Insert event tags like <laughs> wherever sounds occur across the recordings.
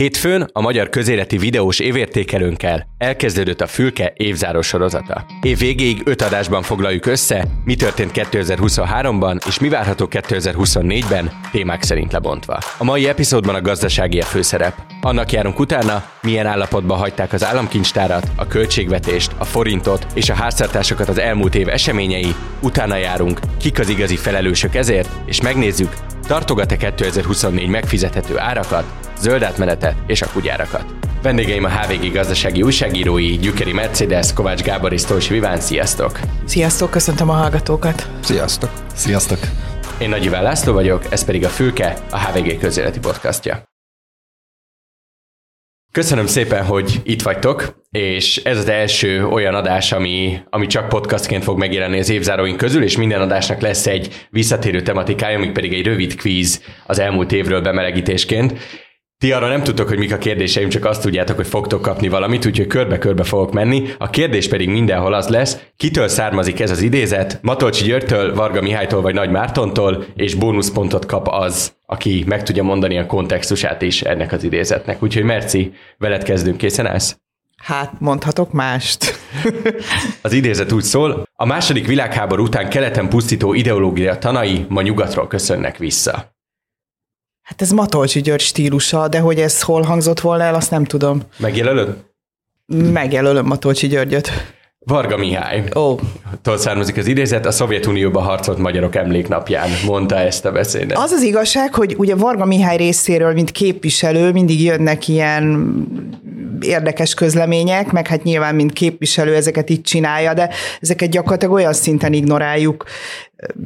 Hétfőn a magyar közéleti videós évértékelőnkkel elkezdődött a Fülke évzáró sorozata. Év végéig öt adásban foglaljuk össze, mi történt 2023-ban és mi várható 2024-ben, témák szerint lebontva. A mai epizódban a gazdasági a főszerep. Annak járunk utána, milyen állapotban hagyták az államkincstárat, a költségvetést, a forintot és a háztartásokat az elmúlt év eseményei, utána járunk, kik az igazi felelősök ezért, és megnézzük, tartogat-e 2024 megfizethető árakat, zöld átmenetet és a kugyárakat. Vendégeim a HVG gazdasági újságírói, Gyükeri Mercedes, Kovács Gábor és Tósi Viván, sziasztok! Sziasztok, köszöntöm a hallgatókat! Sziasztok! Sziasztok! Én Nagy Iván László vagyok, ez pedig a Fülke, a HVG közéleti podcastja. Köszönöm szépen, hogy itt vagytok, és ez az első olyan adás, ami, ami csak podcastként fog megjelenni az évzáróink közül, és minden adásnak lesz egy visszatérő tematikája, amik pedig egy rövid kvíz az elmúlt évről bemelegítésként. Ti arra nem tudtok, hogy mik a kérdéseim, csak azt tudjátok, hogy fogtok kapni valamit, úgyhogy körbe-körbe fogok menni. A kérdés pedig mindenhol az lesz, kitől származik ez az idézet, Matolcsi Györgytől, Varga Mihálytól vagy Nagy Mártontól, és bónuszpontot kap az, aki meg tudja mondani a kontextusát is ennek az idézetnek. Úgyhogy Merci, veled kezdünk, készen állsz? Hát mondhatok mást. <laughs> az idézet úgy szól, a második világháború után keleten pusztító ideológia tanai ma nyugatról köszönnek vissza. Hát ez Matolcsi György stílusa, de hogy ez hol hangzott volna el, azt nem tudom. Megjelölöd? Megjelölöm Matolcsi Györgyöt. Varga Mihály. Ó. Oh. Tól származik az idézet, a Szovjetunióban harcolt magyarok emléknapján mondta ezt a beszédet. Az az igazság, hogy ugye Varga Mihály részéről, mint képviselő, mindig jönnek ilyen érdekes közlemények, meg hát nyilván, mint képviselő ezeket itt csinálja, de ezeket gyakorlatilag olyan szinten ignoráljuk,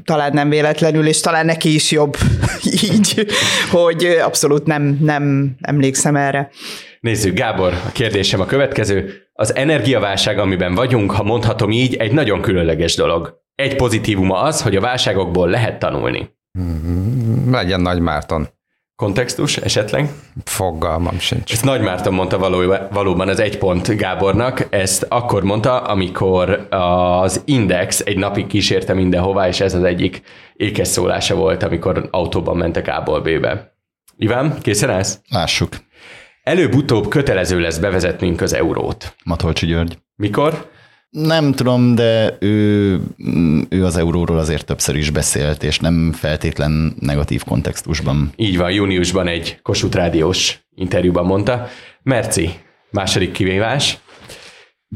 talán nem véletlenül, és talán neki is jobb <laughs> így, hogy abszolút nem, nem emlékszem erre. Nézzük, Gábor, a kérdésem a következő. Az energiaválság, amiben vagyunk, ha mondhatom így, egy nagyon különleges dolog. Egy pozitívuma az, hogy a válságokból lehet tanulni. Mm-hmm. Legyen Nagy Márton. Kontextus esetleg? Fogalmam sincs. Ezt Nagy Márton mondta való, valóban az egy pont Gábornak, ezt akkor mondta, amikor az Index egy napig kísérte mindenhová, és ez az egyik ékes szólása volt, amikor autóban mentek A-ból B-be. Iván, készen állsz? Lássuk. Előbb-utóbb kötelező lesz bevezetnünk az eurót. Matolcsi György. Mikor? Nem tudom, de ő, ő az euróról azért többször is beszélt, és nem feltétlen negatív kontextusban. Így van, júniusban egy Kossuth rádiós interjúban mondta. Merci, második kivívás.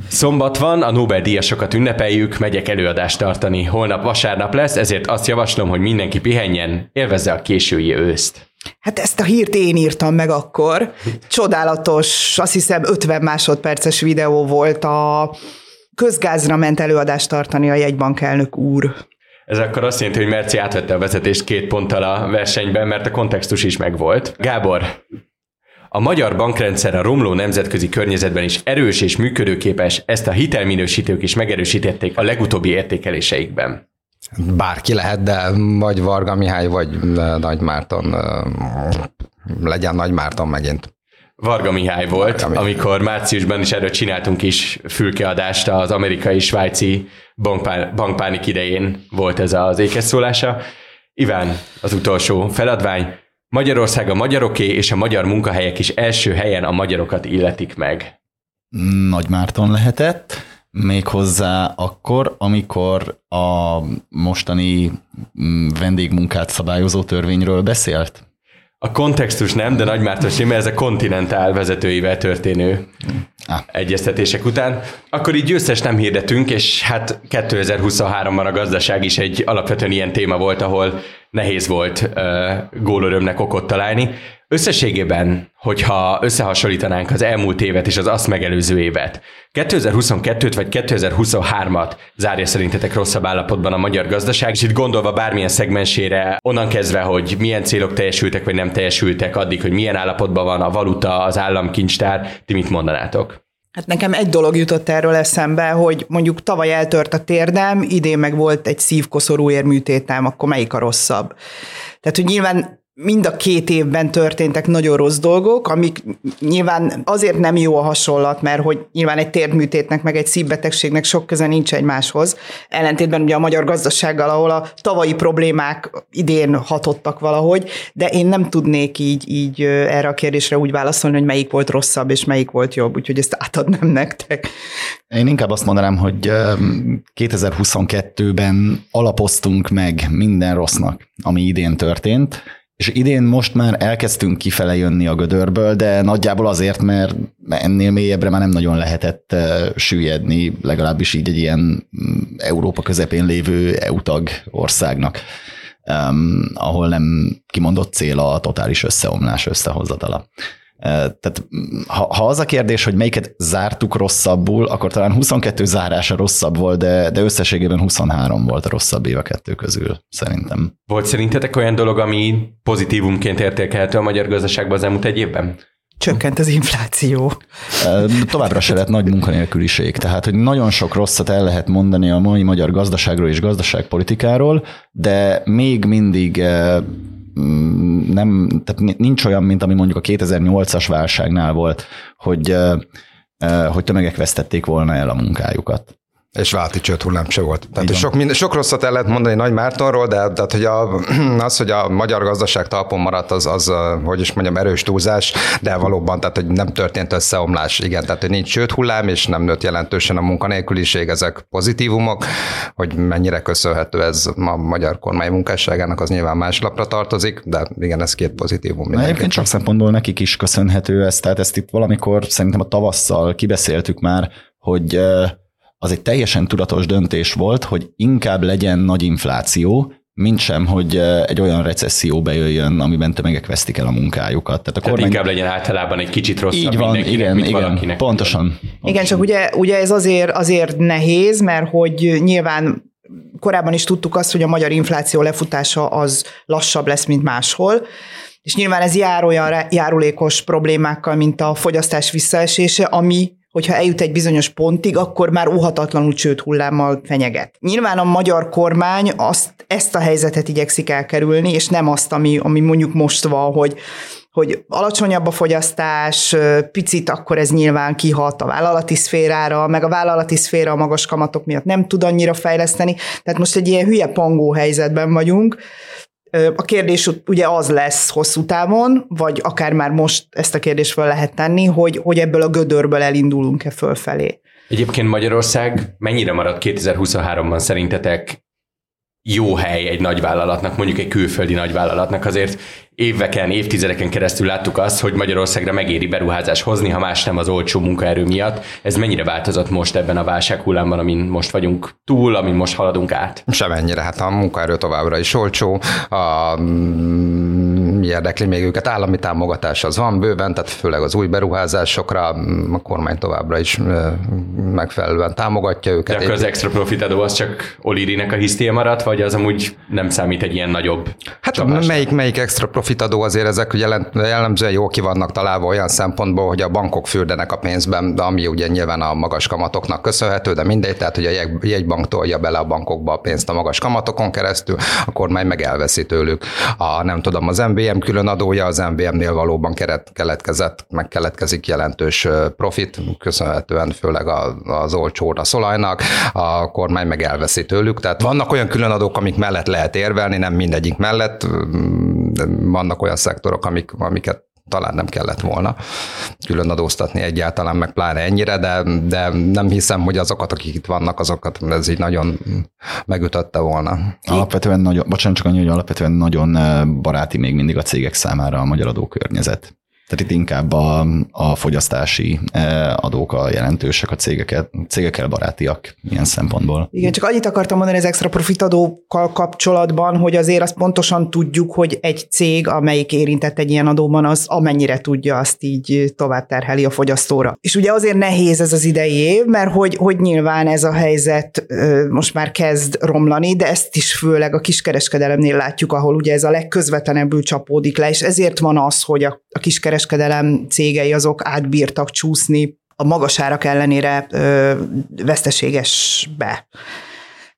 Szombat van, a Nobel-díjasokat ünnepeljük, megyek előadást tartani. Holnap vasárnap lesz, ezért azt javaslom, hogy mindenki pihenjen, élvezze a késői őszt. Hát ezt a hírt én írtam meg akkor. Csodálatos, azt hiszem 50 másodperces videó volt a közgázra ment előadást tartani a jegybankelnök úr. Ez akkor azt jelenti, hogy Merci átvette a vezetést két ponttal a versenyben, mert a kontextus is megvolt. Gábor, a magyar bankrendszer a romló nemzetközi környezetben is erős és működőképes, ezt a hitelminősítők is megerősítették a legutóbbi értékeléseikben. Bárki lehet, de vagy Varga Mihály, vagy Nagy Márton. Legyen Nagy Márton megint. Varga Mihály volt, Varga Mihály. amikor márciusban is erről csináltunk is fülkeadást az amerikai-svájci bankpánik idején volt ez az ékeszólása. Iván, az utolsó feladvány. Magyarország a magyaroké, és a magyar munkahelyek is első helyen a magyarokat illetik meg. Nagy Márton lehetett, méghozzá akkor, amikor a mostani mm, vendégmunkát szabályozó törvényről beszélt. A kontextus nem, de Nagy Márton Sima, ez a kontinentál vezetőivel történő ah. egyeztetések után. Akkor így győztes nem hirdetünk, és hát 2023-ban a gazdaság is egy alapvetően ilyen téma volt, ahol nehéz volt uh, gólörömnek okot találni. Összességében, hogyha összehasonlítanánk az elmúlt évet és az azt megelőző évet, 2022-t vagy 2023-at zárja szerintetek rosszabb állapotban a magyar gazdaság, és itt gondolva bármilyen szegmensére, onnan kezdve, hogy milyen célok teljesültek vagy nem teljesültek, addig, hogy milyen állapotban van a valuta, az államkincstár, ti mit mondanátok? Hát nekem egy dolog jutott erről eszembe, hogy mondjuk tavaly eltört a térdem, idén meg volt egy szívkoszorú érműtétem, akkor melyik a rosszabb? Tehát, hogy nyilván mind a két évben történtek nagyon rossz dolgok, amik nyilván azért nem jó a hasonlat, mert hogy nyilván egy térdműtétnek, meg egy szívbetegségnek sok köze nincs egymáshoz. Ellentétben ugye a magyar gazdasággal, ahol a tavalyi problémák idén hatottak valahogy, de én nem tudnék így, így erre a kérdésre úgy válaszolni, hogy melyik volt rosszabb, és melyik volt jobb, úgyhogy ezt átadnám nektek. Én inkább azt mondanám, hogy 2022-ben alapoztunk meg minden rossznak, ami idén történt, és idén most már elkezdtünk kifele jönni a gödörből, de nagyjából azért, mert ennél mélyebbre már nem nagyon lehetett süllyedni, legalábbis így egy ilyen mm, Európa közepén lévő EU-tag országnak, ahol nem kimondott cél a totális összeomlás összehozatala. Tehát ha, ha az a kérdés, hogy melyiket zártuk rosszabbul, akkor talán 22 zárása rosszabb volt, de, de összességében 23 volt a rosszabb év a kettő közül, szerintem. Volt szerintetek olyan dolog, ami pozitívumként értékelhető a magyar gazdaságban az elmúlt egy évben? Csökkent az infláció. Továbbra se lett nagy munkanélküliség, tehát hogy nagyon sok rosszat el lehet mondani a mai magyar gazdaságról és gazdaságpolitikáról, de még mindig Mm, nem, tehát nincs olyan, mint ami mondjuk a 2008-as válságnál volt, hogy, hogy tömegek vesztették volna el a munkájukat. És válti csőt hullám se volt. Tehát sok, minden, sok rosszat el lehet mondani Nagy Mártonról, de tehát, hogy a, <clears throat> az, hogy a magyar gazdaság talpon maradt, az, az, hogy is mondjam, erős túlzás, de valóban, tehát, hogy nem történt összeomlás, igen, tehát, hogy nincs csőt hullám, és nem nőtt jelentősen a munkanélküliség, ezek pozitívumok, hogy mennyire köszönhető ez a magyar kormány munkásságának, az nyilván más lapra tartozik, de igen, ez két pozitívum. Na, egyébként csak szempontból nekik is köszönhető ez, tehát ezt itt valamikor szerintem a tavasszal kibeszéltük már, hogy az egy teljesen tudatos döntés volt, hogy inkább legyen nagy infláció, mint sem, hogy egy olyan recesszió bejöjjön, amiben tömegek vesztik el a munkájukat. Tehát, a Tehát kormány... inkább legyen általában egy kicsit rosszabb Így van, igen, mint igen, valakinek. pontosan. pontosan. Igen, csak ugye, ugye ez azért, azért nehéz, mert hogy nyilván korábban is tudtuk azt, hogy a magyar infláció lefutása az lassabb lesz, mint máshol, és nyilván ez jár olyan járulékos problémákkal, mint a fogyasztás visszaesése, ami hogyha eljut egy bizonyos pontig, akkor már óhatatlanul csőd hullámmal fenyeget. Nyilván a magyar kormány azt, ezt a helyzetet igyekszik elkerülni, és nem azt, ami, ami mondjuk most van, hogy hogy alacsonyabb a fogyasztás, picit akkor ez nyilván kihat a vállalati szférára, meg a vállalati szféra a magas kamatok miatt nem tud annyira fejleszteni. Tehát most egy ilyen hülye pangó helyzetben vagyunk, a kérdés ugye az lesz hosszú távon, vagy akár már most ezt a kérdést fel lehet tenni, hogy, hogy ebből a gödörből elindulunk-e fölfelé. Egyébként Magyarország mennyire maradt 2023-ban szerintetek jó hely egy nagyvállalatnak, mondjuk egy külföldi nagyvállalatnak, azért éveken, évtizedeken keresztül láttuk azt, hogy Magyarországra megéri beruházás hozni, ha más nem az olcsó munkaerő miatt. Ez mennyire változott most ebben a válsághullámban, amin most vagyunk túl, amin most haladunk át? Semennyire, hát a munkaerő továbbra is olcsó, a mi érdekli még őket, állami támogatás az van bőven, tehát főleg az új beruházásokra a kormány továbbra is megfelelően támogatja őket. De akkor az extra profit adó az csak Olirinek a hisztie maradt, vagy az amúgy nem számít egy ilyen nagyobb Hát csapásnak? melyik, melyik extra profit adó azért ezek jellemzően jó ki vannak találva olyan szempontból, hogy a bankok fürdenek a pénzben, de ami ugye nyilván a magas kamatoknak köszönhető, de mindegy, tehát hogy a jegybank tolja bele a bankokba a pénzt a magas kamatokon keresztül, a kormány meg elveszi tőlük. A, nem tudom, az MBM külön adója, az MBM-nél valóban keletkezett, meg keletkezik jelentős profit, köszönhetően főleg az olcsóra szolajnak, a kormány meg elveszi tőlük, tehát vannak olyan külön adók, amik mellett lehet érvelni, nem mindegyik mellett, vannak olyan szektorok, amik, amiket talán nem kellett volna külön adóztatni egyáltalán, meg pláne ennyire, de, de nem hiszem, hogy azokat, akik itt vannak, azokat ez így nagyon megütötte volna. Alapvetően nagyon, bocsánat, csak annyi, hogy alapvetően nagyon eh, baráti még mindig a cégek számára a magyar adókörnyezet. Tehát itt inkább a, a fogyasztási e, adók a jelentősek, a cégeket, cégekkel barátiak ilyen szempontból. Igen, csak annyit akartam mondani az extra profit adókkal kapcsolatban, hogy azért azt pontosan tudjuk, hogy egy cég, amelyik érintett egy ilyen adóban, az amennyire tudja, azt így tovább terheli a fogyasztóra. És ugye azért nehéz ez az idei év, mert hogy, hogy nyilván ez a helyzet most már kezd romlani, de ezt is főleg a kiskereskedelemnél látjuk, ahol ugye ez a legközvetlenebbül csapódik le, és ezért van az, hogy a, a kiskereskedelem kereskedelem cégei azok átbírtak csúszni a magas árak ellenére ö, veszteségesbe.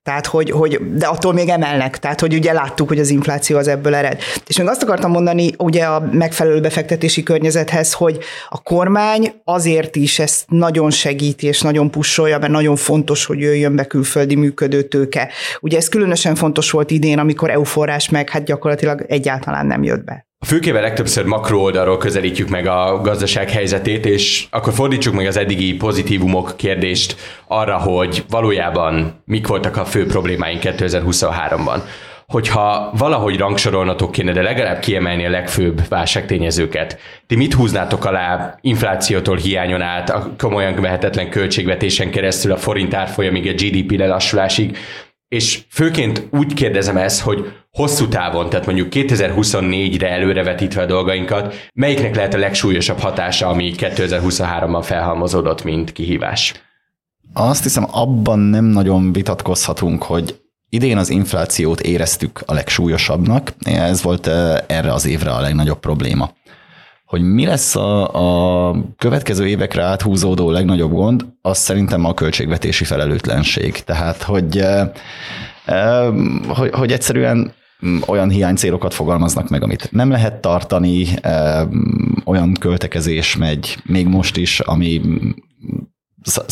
Tehát, hogy, hogy, de attól még emelnek, tehát, hogy ugye láttuk, hogy az infláció az ebből ered. És még azt akartam mondani, ugye a megfelelő befektetési környezethez, hogy a kormány azért is ezt nagyon segíti, és nagyon pusolja, mert nagyon fontos, hogy jöjjön be külföldi működő tőke. Ugye ez különösen fontos volt idén, amikor EU forrás meg hát gyakorlatilag egyáltalán nem jött be. Főkével legtöbbször makro oldalról közelítjük meg a gazdaság helyzetét, és akkor fordítsuk meg az eddigi pozitívumok kérdést arra, hogy valójában mik voltak a fő problémáink 2023-ban. Hogyha valahogy rangsorolnatok kéne, de legalább kiemelni a legfőbb válságtényezőket, ti mit húznátok alá inflációtól hiányon át, a komolyan vehetetlen költségvetésen keresztül a forint árfolyamig, a GDP lelassulásig, és főként úgy kérdezem ezt, hogy hosszú távon, tehát mondjuk 2024-re előrevetítve a dolgainkat, melyiknek lehet a legsúlyosabb hatása, ami 2023-ban felhalmozódott, mint kihívás? Azt hiszem, abban nem nagyon vitatkozhatunk, hogy idén az inflációt éreztük a legsúlyosabbnak. Ez volt eh, erre az évre a legnagyobb probléma. Hogy mi lesz a, a következő évekre áthúzódó legnagyobb gond, az szerintem a költségvetési felelőtlenség. Tehát, hogy, eh, eh, hogy, hogy egyszerűen olyan hiánycélokat fogalmaznak meg, amit nem lehet tartani, olyan költekezés megy még most is, ami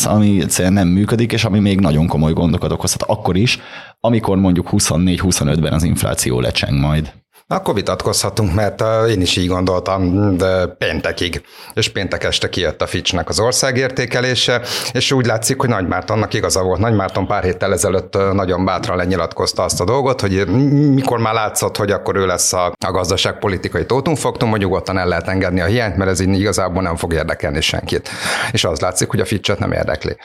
ami egyszerűen nem működik, és ami még nagyon komoly gondokat okozhat akkor is, amikor mondjuk 24-25-ben az infláció lecseng majd. Akkor vitatkozhatunk, mert én is így gondoltam de péntekig. És péntek este kijött a Fitchnek az országértékelése, és úgy látszik, hogy Nagy Mártonnak igaza volt. Nagy Márton pár héttel ezelőtt nagyon bátran lenyilatkozta azt a dolgot, hogy mikor már látszott, hogy akkor ő lesz a, a gazdaságpolitikai tótumfaktum, hogy nyugodtan el lehet engedni a hiányt, mert ez így igazából nem fog érdekelni senkit. És az látszik, hogy a Fitchet nem érdekli.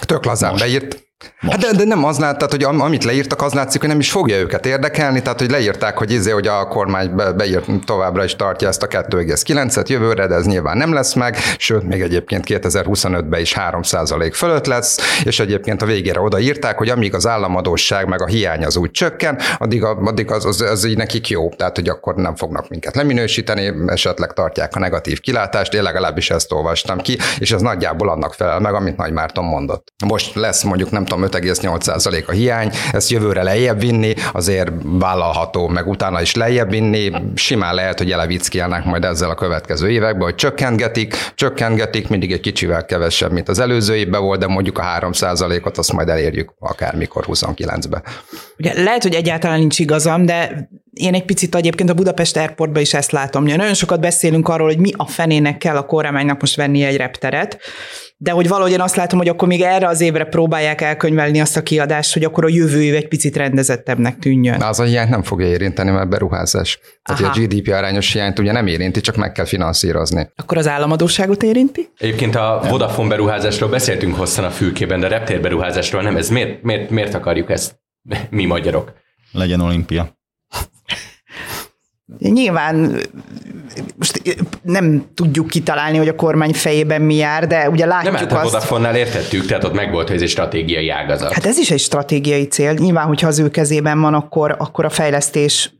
Tök lazán Most. beírt, Hát de, de nem az láttad, hogy amit leírtak, az látszik, hogy nem is fogja őket érdekelni, tehát hogy leírták, hogy izé, hogy a kormány be, beírt továbbra is tartja ezt a 2,9-et jövőre, de ez nyilván nem lesz meg, sőt, még egyébként 2025-ben is 3% fölött lesz, és egyébként a végére odaírták, hogy amíg az államadóság meg a hiány az úgy csökken, addig, a, addig az, az, az így nekik jó, tehát hogy akkor nem fognak minket leminősíteni, esetleg tartják a negatív kilátást, én legalábbis ezt olvastam ki, és ez nagyjából annak felel meg, amit Nagy Márton mondott. Most lesz mondjuk nem tudom, 5,8% a hiány, ezt jövőre lejjebb vinni, azért vállalható, meg utána is lejjebb vinni, simán lehet, hogy elevickelnek majd ezzel a következő években, hogy csökkentgetik, csökkentgetik, mindig egy kicsivel kevesebb, mint az előző évben volt, de mondjuk a 3%-ot azt majd elérjük akármikor 29-ben. Ugye lehet, hogy egyáltalán nincs igazam, de én egy picit egyébként a Budapest Airportban is ezt látom. Nagyon sokat beszélünk arról, hogy mi a fenének kell a kormánynak most venni egy repteret, de hogy valahogy én azt látom, hogy akkor még erre az évre próbálják elkönyvelni azt a kiadást, hogy akkor a jövő év egy picit rendezettebbnek tűnjön. Az a hiányt nem fogja érinteni, mert beruházás. Tehát Aha. a GDP arányos hiányt ugye nem érinti, csak meg kell finanszírozni. Akkor az államadóságot érinti? Egyébként a Vodafone beruházásról beszéltünk hosszan a fülkében, de a reptér beruházásról nem. Ez miért, miért, miért akarjuk ezt mi magyarok? Legyen olimpia. Nyilván most nem tudjuk kitalálni, hogy a kormány fejében mi jár, de ugye látjuk nem, azt... a Vodafone-nál értettük, tehát ott megvolt, hogy ez egy stratégiai ágazat. Hát ez is egy stratégiai cél. Nyilván, hogyha az ő kezében van, akkor, akkor a fejlesztés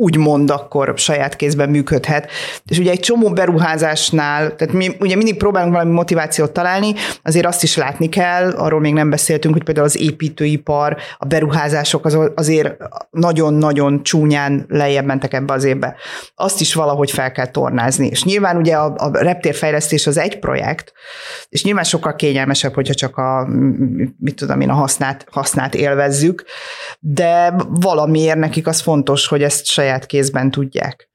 úgymond akkor saját kézben működhet. És ugye egy csomó beruházásnál, tehát mi ugye mindig próbálunk valami motivációt találni, azért azt is látni kell, arról még nem beszéltünk, hogy például az építőipar, a beruházások az, azért nagyon-nagyon csúnyán lejjebb mentek ebbe az évbe. Azt is valahogy fel kell tornázni. És nyilván ugye a, a reptérfejlesztés az egy projekt, és nyilván sokkal kényelmesebb, hogyha csak a, mit tudom én, a hasznát, hasznát élvezzük, de valamiért nekik az fontos, hogy ezt saját saját kézben tudják.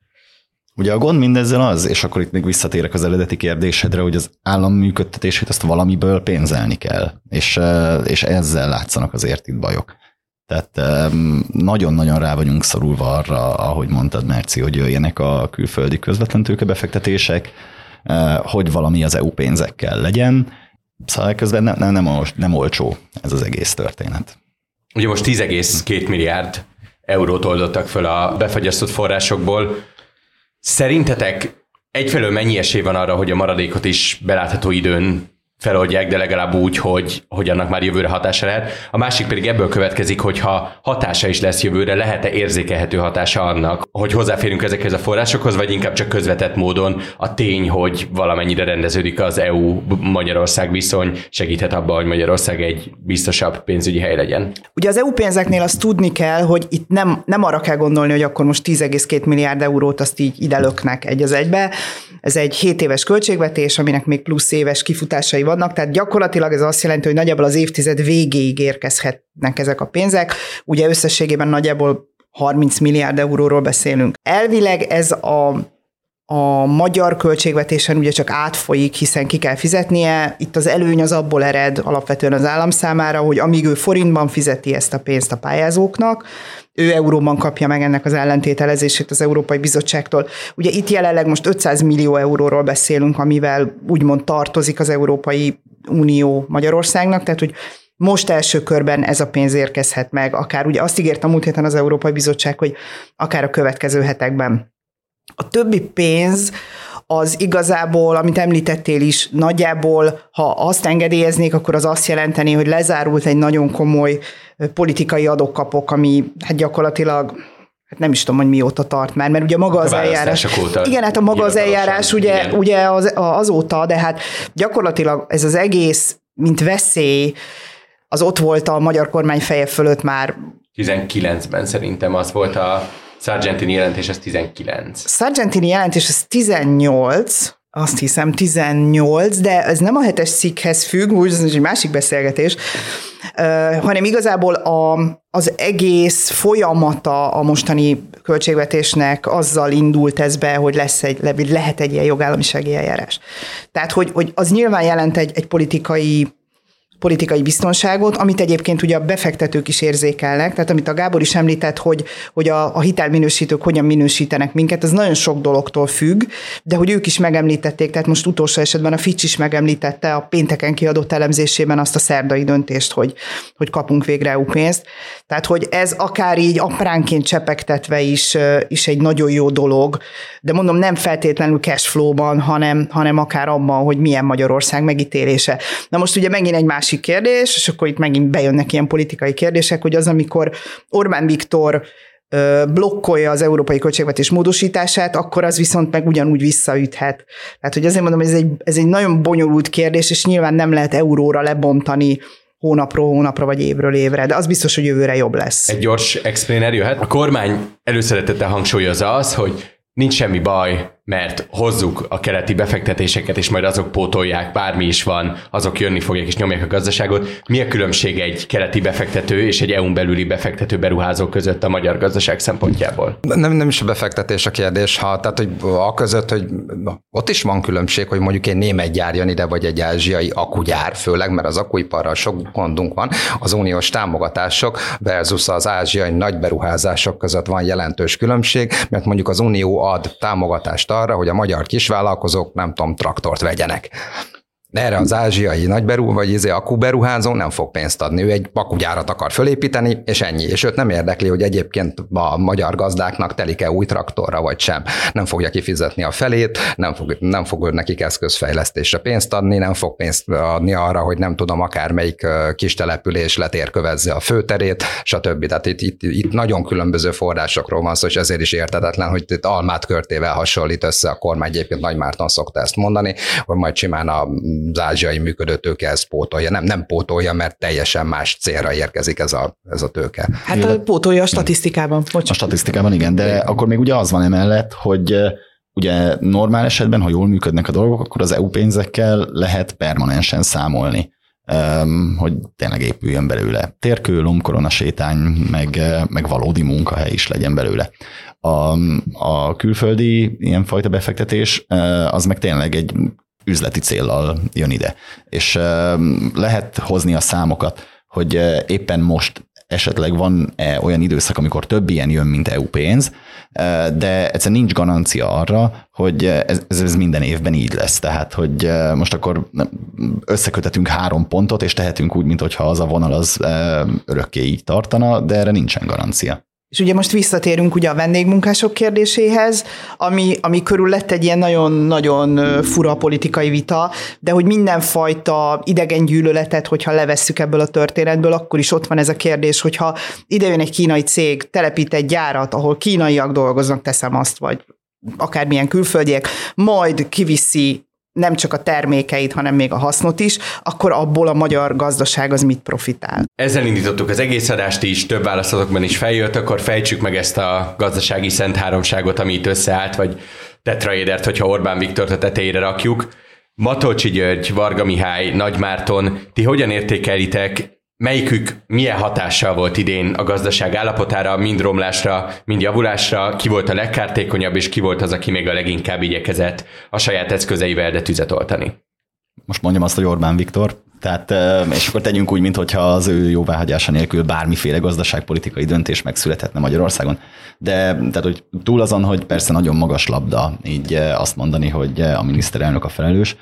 Ugye a gond mindezzel az, és akkor itt még visszatérek az eredeti kérdésedre, hogy az állam működtetését azt valamiből pénzelni kell, és, és ezzel látszanak azért itt bajok. Tehát nagyon-nagyon rá vagyunk szorulva arra, ahogy mondtad, Merci, hogy jöjjenek a külföldi közvetlen tőkebefektetések, hogy valami az EU pénzekkel legyen. Szóval közben nem, nem, nem, nem olcsó ez az egész történet. Ugye most 10,2 milliárd eurót oldottak föl a befagyasztott forrásokból. Szerintetek egyfelől mennyi esély van arra, hogy a maradékot is belátható időn feloldják, de legalább úgy, hogy, hogy annak már jövőre hatása lehet. A másik pedig ebből következik, hogyha hatása is lesz jövőre, lehet-e érzékelhető hatása annak, hogy hozzáférünk ezekhez a forrásokhoz, vagy inkább csak közvetett módon a tény, hogy valamennyire rendeződik az EU-Magyarország viszony, segíthet abban, hogy Magyarország egy biztosabb pénzügyi hely legyen. Ugye az EU pénzeknél azt tudni kell, hogy itt nem, nem arra kell gondolni, hogy akkor most 10,2 milliárd eurót azt így ide löknek egy az egybe. Ez egy 7 éves költségvetés, aminek még plusz éves kifutásai vannak, tehát gyakorlatilag ez azt jelenti, hogy nagyjából az évtized végéig érkezhetnek ezek a pénzek. Ugye összességében nagyjából 30 milliárd euróról beszélünk. Elvileg ez a a magyar költségvetésen ugye csak átfolyik, hiszen ki kell fizetnie. Itt az előny az abból ered alapvetően az állam számára, hogy amíg ő forintban fizeti ezt a pénzt a pályázóknak, ő euróban kapja meg ennek az ellentételezését az Európai Bizottságtól. Ugye itt jelenleg most 500 millió euróról beszélünk, amivel úgymond tartozik az Európai Unió Magyarországnak, tehát hogy most első körben ez a pénz érkezhet meg, akár ugye azt ígérte a múlt héten az Európai Bizottság, hogy akár a következő hetekben. A többi pénz az igazából, amit említettél is, nagyjából, ha azt engedélyeznék, akkor az azt jelenteni, hogy lezárult egy nagyon komoly politikai adokkapok, ami hát gyakorlatilag hát nem is tudom, hogy mióta tart már, mert ugye maga az eljárás. Óta igen, hát a maga az eljárás ugye, igen. ugye az, azóta, de hát gyakorlatilag ez az egész, mint veszély, az ott volt a magyar kormány feje fölött már. 19-ben szerintem az volt a Sargentini jelentés, az 19. Sargentini jelentés, az 18, azt hiszem 18, de ez nem a hetes cikkhez függ, úgy ez egy másik beszélgetés, hanem igazából a, az egész folyamata a mostani költségvetésnek azzal indult ez be, hogy lesz egy, lehet egy ilyen jogállamisági eljárás. Tehát, hogy, hogy az nyilván jelent egy, egy politikai politikai biztonságot, amit egyébként ugye a befektetők is érzékelnek, tehát amit a Gábor is említett, hogy, hogy a, a hitelminősítők hogyan minősítenek minket, ez nagyon sok dologtól függ, de hogy ők is megemlítették, tehát most utolsó esetben a Fitch is megemlítette a pénteken kiadott elemzésében azt a szerdai döntést, hogy, hogy kapunk végre EU pénzt. Tehát, hogy ez akár így apránként csepegtetve is, is egy nagyon jó dolog, de mondom, nem feltétlenül cashflow-ban, hanem, hanem akár abban, hogy milyen Magyarország megítélése. Na most ugye megint egy másik kérdés, és akkor itt megint bejönnek ilyen politikai kérdések, hogy az, amikor Orbán Viktor blokkolja az európai költségvetés módosítását, akkor az viszont meg ugyanúgy visszaüthet. Tehát, hogy azért mondom, ez egy, ez egy nagyon bonyolult kérdés, és nyilván nem lehet euróra lebontani hónapról hónapra, vagy évről évre, de az biztos, hogy jövőre jobb lesz. Egy gyors explainer jöhet. A kormány előszeretettel hangsúlyozza az, hogy nincs semmi baj mert hozzuk a keleti befektetéseket, és majd azok pótolják, bármi is van, azok jönni fogják és nyomják a gazdaságot. Mi a különbség egy keleti befektető és egy EU-n belüli befektető beruházó között a magyar gazdaság szempontjából? Nem, nem is a befektetés a kérdés, ha, tehát hogy a között, hogy ott is van különbség, hogy mondjuk egy német gyár jön ide, vagy egy ázsiai akugyár, főleg, mert az akuiparral sok gondunk van, az uniós támogatások versus az ázsiai nagy beruházások között van jelentős különbség, mert mondjuk az unió ad támogatást arra, hogy a magyar kisvállalkozók nem tudom, traktort vegyenek erre az ázsiai nagyberú, vagy izé akuberuházó nem fog pénzt adni. Ő egy akugyárat akar fölépíteni, és ennyi. És őt nem érdekli, hogy egyébként a magyar gazdáknak telik-e új traktorra, vagy sem. Nem fogja kifizetni a felét, nem fog, nem fog nekik eszközfejlesztésre pénzt adni, nem fog pénzt adni arra, hogy nem tudom, akármelyik kis település letérkövezze a főterét, stb. Tehát itt, itt, itt nagyon különböző forrásokról van szó, és ezért is értetetlen, hogy itt almát körtével hasonlít össze a kormány. Egyébként Nagy Márton szokta ezt mondani, hogy majd simán a az ázsiai működőtőke ezt pótolja. Nem, nem pótolja, mert teljesen más célra érkezik ez a, ez a tőke. Hát a pótolja a statisztikában. Bocs. A statisztikában igen, de akkor még ugye az van emellett, hogy ugye normál esetben, ha jól működnek a dolgok, akkor az EU pénzekkel lehet permanensen számolni hogy tényleg épüljön belőle térkő, lomkorona sétány, meg, meg valódi munkahely is legyen belőle. A, a külföldi ilyenfajta befektetés az meg tényleg egy üzleti céllal jön ide. És lehet hozni a számokat, hogy éppen most esetleg van -e olyan időszak, amikor több ilyen jön, mint EU pénz, de egyszerűen nincs garancia arra, hogy ez, ez minden évben így lesz. Tehát, hogy most akkor összekötetünk három pontot, és tehetünk úgy, mintha az a vonal az örökké így tartana, de erre nincsen garancia. És ugye most visszatérünk ugye a vendégmunkások kérdéséhez, ami, ami körül lett egy ilyen nagyon-nagyon fura politikai vita, de hogy mindenfajta idegen gyűlöletet, hogyha levesszük ebből a történetből, akkor is ott van ez a kérdés, hogyha idejön egy kínai cég, telepít egy gyárat, ahol kínaiak dolgoznak, teszem azt, vagy akármilyen külföldiek, majd kiviszi nem csak a termékeit, hanem még a hasznot is, akkor abból a magyar gazdaság az mit profitál. Ezzel indítottuk az egész adást is, több választatokban is feljött, akkor fejtsük meg ezt a gazdasági szent háromságot, ami itt összeállt, vagy tetraédert, hogyha Orbán Viktort a tetejére rakjuk. Matolcsi György, Varga Mihály, Nagy Márton, ti hogyan értékelitek Melyikük milyen hatással volt idén a gazdaság állapotára, mind romlásra, mind javulásra, ki volt a legkártékonyabb, és ki volt az, aki még a leginkább igyekezett a saját eszközeivel de tüzet oltani? Most mondjam azt, hogy Orbán Viktor, tehát, és akkor tegyünk úgy, mintha az ő jóváhagyása nélkül bármiféle gazdaságpolitikai döntés megszülethetne Magyarországon. De tehát, hogy túl azon, hogy persze nagyon magas labda így azt mondani, hogy a miniszterelnök a felelős,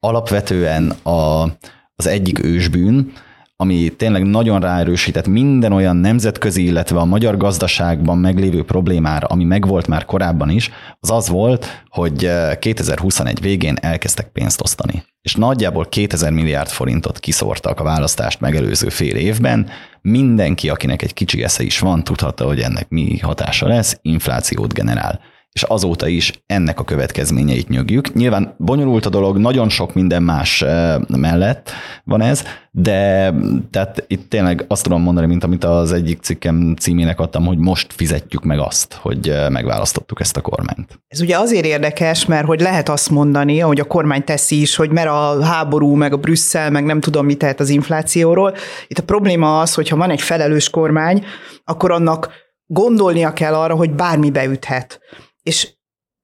alapvetően a, az egyik ősbűn, ami tényleg nagyon ráerősített minden olyan nemzetközi, illetve a magyar gazdaságban meglévő problémára, ami megvolt már korábban is, az az volt, hogy 2021 eh, végén elkezdtek pénzt osztani. És nagyjából 2000 milliárd forintot kiszórtak a választást megelőző fél évben. Mindenki, akinek egy kicsi esze is van, tudhatta, hogy ennek mi hatása lesz, inflációt generál és azóta is ennek a következményeit nyögjük. Nyilván bonyolult a dolog, nagyon sok minden más eh, mellett van ez, de tehát itt tényleg azt tudom mondani, mint amit az egyik cikkem címének adtam, hogy most fizetjük meg azt, hogy eh, megválasztottuk ezt a kormányt. Ez ugye azért érdekes, mert hogy lehet azt mondani, ahogy a kormány teszi is, hogy mert a háború, meg a Brüsszel, meg nem tudom mit tehet az inflációról. Itt a probléma az, hogy ha van egy felelős kormány, akkor annak gondolnia kell arra, hogy bármi beüthet és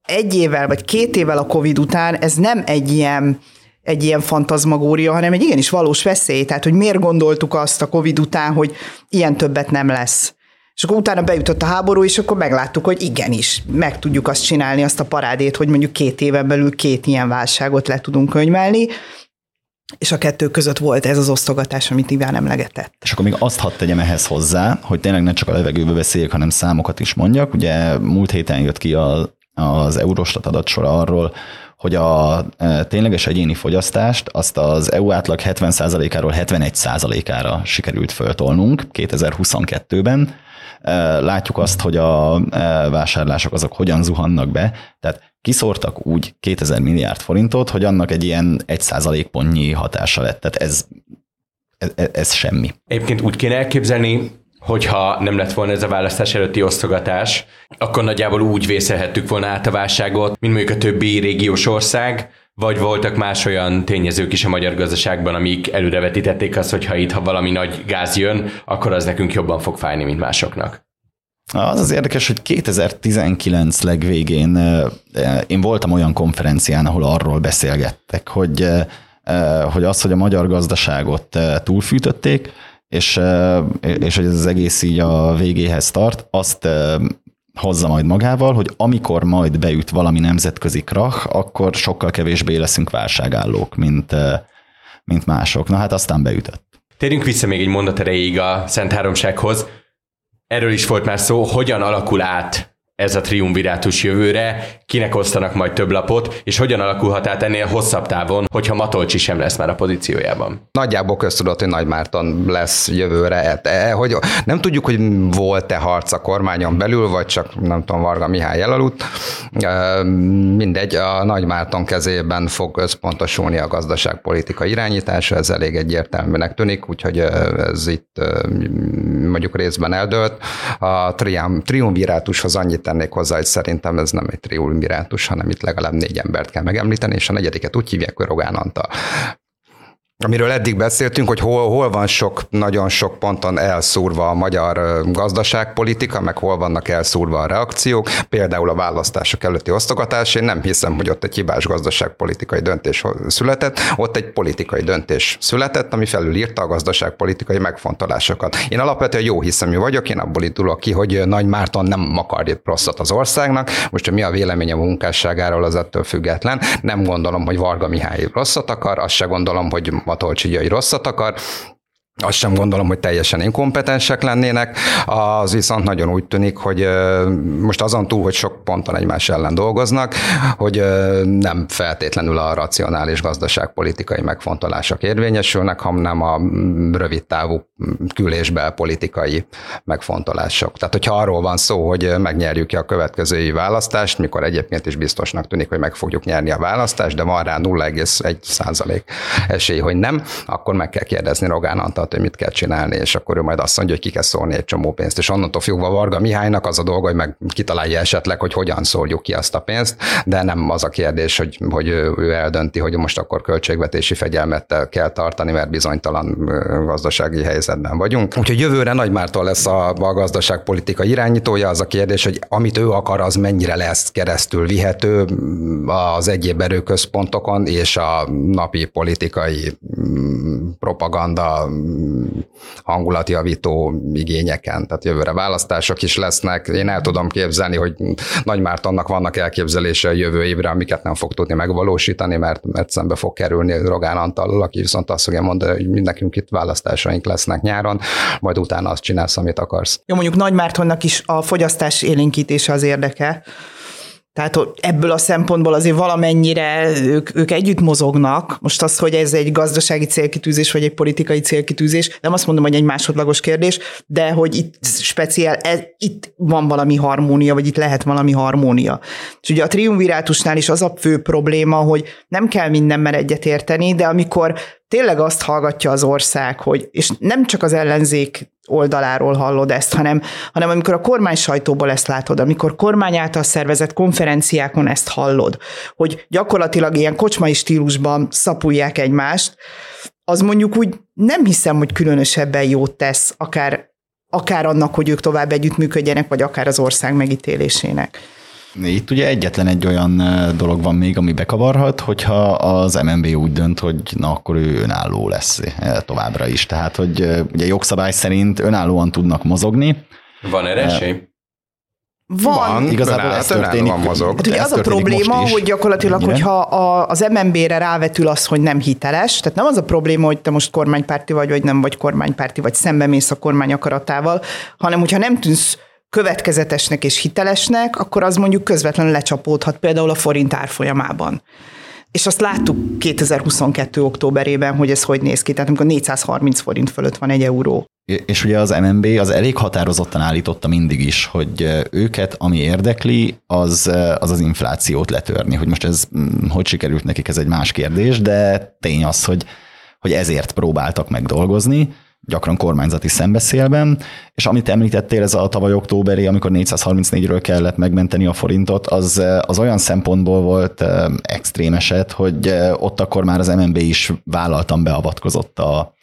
egy évvel vagy két évvel a Covid után ez nem egy ilyen egy ilyen fantazmagória, hanem egy igenis valós veszély. Tehát, hogy miért gondoltuk azt a Covid után, hogy ilyen többet nem lesz. És akkor utána bejutott a háború, és akkor megláttuk, hogy igenis, meg tudjuk azt csinálni, azt a parádét, hogy mondjuk két éven belül két ilyen válságot le tudunk könyvelni, és a kettő között volt ez az osztogatás, amit Iván emlegetett. És akkor még azt hadd tegyem ehhez hozzá, hogy tényleg ne csak a levegőbe beszéljek, hanem számokat is mondjak. Ugye múlt héten jött ki a, az Eurostat adatsora arról, hogy a e, tényleges egyéni fogyasztást azt az EU átlag 70%-áról 71%-ára sikerült föltolnunk 2022-ben. E, látjuk azt, hogy a e, vásárlások azok hogyan zuhannak be, tehát kiszórtak úgy 2000 milliárd forintot, hogy annak egy ilyen 1 pontnyi hatása lett. Tehát ez, ez, ez semmi. Egyébként úgy kéne elképzelni, hogyha nem lett volna ez a választás előtti osztogatás, akkor nagyjából úgy vészelhettük volna át a válságot, mint mondjuk a többi régiós ország, vagy voltak más olyan tényezők is a magyar gazdaságban, amik előrevetítették azt, hogy ha itt ha valami nagy gáz jön, akkor az nekünk jobban fog fájni, mint másoknak. Az az érdekes, hogy 2019 legvégén én voltam olyan konferencián, ahol arról beszélgettek, hogy, hogy az, hogy a magyar gazdaságot túlfűtötték, és, és hogy ez az egész így a végéhez tart, azt hozza majd magával, hogy amikor majd beüt valami nemzetközi krach, akkor sokkal kevésbé leszünk válságállók, mint, mint mások. Na hát aztán beütött. Térjünk vissza még egy mondat erejéig a Szent Háromsághoz. Erről is volt már szó, hogyan alakul át ez a triumvirátus jövőre, kinek osztanak majd több lapot, és hogyan alakulhat át ennél hosszabb távon, hogyha Matolcsi sem lesz már a pozíciójában. Nagyjából köztudott, hogy Nagy Márton lesz jövőre. E, e, hogy nem tudjuk, hogy volt-e harc a kormányon belül, vagy csak nem tudom, Varga Mihály elaludt. E, mindegy, a Nagy Márton kezében fog összpontosulni a gazdaságpolitika irányítása, ez elég egyértelműnek tűnik, úgyhogy ez itt mondjuk részben eldőlt. A triumvirátushoz annyit tennék hozzá, hogy szerintem ez nem egy triumvirátus, hanem itt legalább négy embert kell megemlíteni, és a negyediket úgy hívják, hogy Rogán Antal amiről eddig beszéltünk, hogy hol, hol van sok, nagyon sok ponton elszúrva a magyar gazdaságpolitika, meg hol vannak elszúrva a reakciók, például a választások előtti osztogatás. Én nem hiszem, hogy ott egy hibás gazdaságpolitikai döntés született, ott egy politikai döntés született, ami felülírta a gazdaságpolitikai megfontolásokat. Én alapvetően jó hiszemű vagyok, én abból indulok ki, hogy Nagy Márton nem akar rosszat az országnak. Most, hogy mi a véleménye a munkásságáról, az ettől független. Nem gondolom, hogy Varga Mihály rosszat akar, azt se gondolom, hogy Matolcsi rosszat akar, azt sem gondolom, hogy teljesen inkompetensek lennének, az viszont nagyon úgy tűnik, hogy most azon túl, hogy sok ponton egymás ellen dolgoznak, hogy nem feltétlenül a racionális gazdaságpolitikai megfontolások érvényesülnek, hanem a rövid távú külésbel politikai megfontolások. Tehát, hogyha arról van szó, hogy megnyerjük a következői választást, mikor egyébként is biztosnak tűnik, hogy meg fogjuk nyerni a választást, de van rá 0,1 százalék esély, hogy nem, akkor meg kell kérdezni Rogán Antal vállalat, hogy mit kell csinálni, és akkor ő majd azt mondja, hogy ki kell szólni egy csomó pénzt. És onnantól fogva Varga Mihálynak az a dolga, hogy meg kitalálja esetleg, hogy hogyan szóljuk ki azt a pénzt, de nem az a kérdés, hogy, hogy ő eldönti, hogy most akkor költségvetési fegyelmet kell tartani, mert bizonytalan gazdasági helyzetben vagyunk. Úgyhogy jövőre Nagy Márton lesz a, a gazdaságpolitika irányítója, az a kérdés, hogy amit ő akar, az mennyire lesz keresztül vihető az egyéb erőközpontokon és a napi politikai mm, propaganda hangulatjavító igényeken. Tehát jövőre választások is lesznek. Én el tudom képzelni, hogy Nagy Mártonnak vannak elképzelése a jövő évre, amiket nem fog tudni megvalósítani, mert, mert szembe fog kerülni Rogán Antallal, aki viszont azt fogja mondani, hogy mindenkünk itt választásaink lesznek nyáron, majd utána azt csinálsz, amit akarsz. Jó, mondjuk Nagy Mártonnak is a fogyasztás élénkítése az érdeke, tehát ebből a szempontból azért valamennyire ők, ők együtt mozognak. Most az, hogy ez egy gazdasági célkitűzés, vagy egy politikai célkitűzés, nem azt mondom, hogy egy másodlagos kérdés, de hogy itt speciál, ez, itt van valami harmónia, vagy itt lehet valami harmónia. És ugye a triumvirátusnál is az a fő probléma, hogy nem kell mindenben egyetérteni, de amikor tényleg azt hallgatja az ország, hogy, és nem csak az ellenzék oldaláról hallod ezt, hanem, hanem amikor a kormány sajtóból ezt látod, amikor kormány által szervezett konferenciákon ezt hallod, hogy gyakorlatilag ilyen kocsmai stílusban szapulják egymást, az mondjuk úgy nem hiszem, hogy különösebben jót tesz, akár, akár annak, hogy ők tovább együttműködjenek, vagy akár az ország megítélésének. Itt ugye egyetlen egy olyan dolog van még, ami bekavarhat, hogyha az MNB úgy dönt, hogy na akkor ő önálló lesz továbbra is. Tehát, hogy ugye jogszabály szerint önállóan tudnak mozogni. Van erre esély? Van. van. Igazából ez történik. Van mozog. Hát ugye az a probléma, hogy gyakorlatilag, Mennyire? hogyha a, az MNB-re rávetül az, hogy nem hiteles, tehát nem az a probléma, hogy te most kormánypárti vagy, vagy nem vagy kormánypárti, vagy szembe mész a kormány akaratával, hanem hogyha nem tűnsz következetesnek és hitelesnek, akkor az mondjuk közvetlenül lecsapódhat például a forint árfolyamában. És azt láttuk 2022. októberében, hogy ez hogy néz ki, tehát amikor 430 forint fölött van egy euró. És ugye az MNB az elég határozottan állította mindig is, hogy őket, ami érdekli, az az, az inflációt letörni. Hogy most ez hogy sikerült nekik, ez egy más kérdés, de tény az, hogy, hogy ezért próbáltak meg dolgozni gyakran kormányzati szembeszélben, és amit említettél, ez a tavaly októberi, amikor 434-ről kellett megmenteni a forintot, az, az olyan szempontból volt extrém eset, hogy ott akkor már az MNB is vállaltan beavatkozott a,